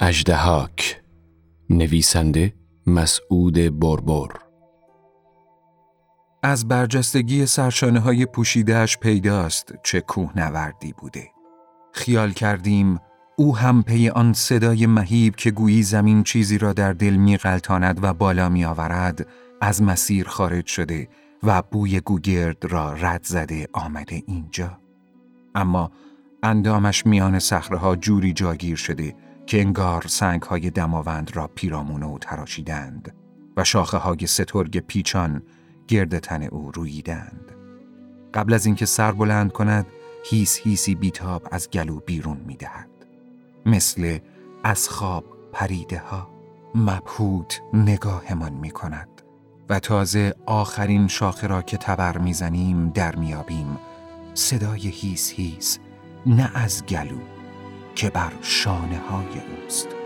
اجدهاک نویسنده مسعود بربر از برجستگی سرشانه های پوشیدهش پیداست چه کوهنوردی بوده. خیال کردیم او هم پی آن صدای مهیب که گویی زمین چیزی را در دل می غلطاند و بالا می آورد از مسیر خارج شده و بوی گوگرد را رد زده آمده اینجا. اما اندامش میان صخره جوری جاگیر شده که انگار سنگ های دماوند را پیرامونه و تراشیدند و شاخه های سترگ پیچان گرد تن او رویدند. قبل از اینکه سر بلند کند، هیس هیسی بیتاب از گلو بیرون می دهد. مثل از خواب پریده ها مبهوت نگاهمان می کند و تازه آخرین شاخه را که تبر می‌زنیم در میابیم صدای هیس هیس نه از گلو که بر شانه های اوست.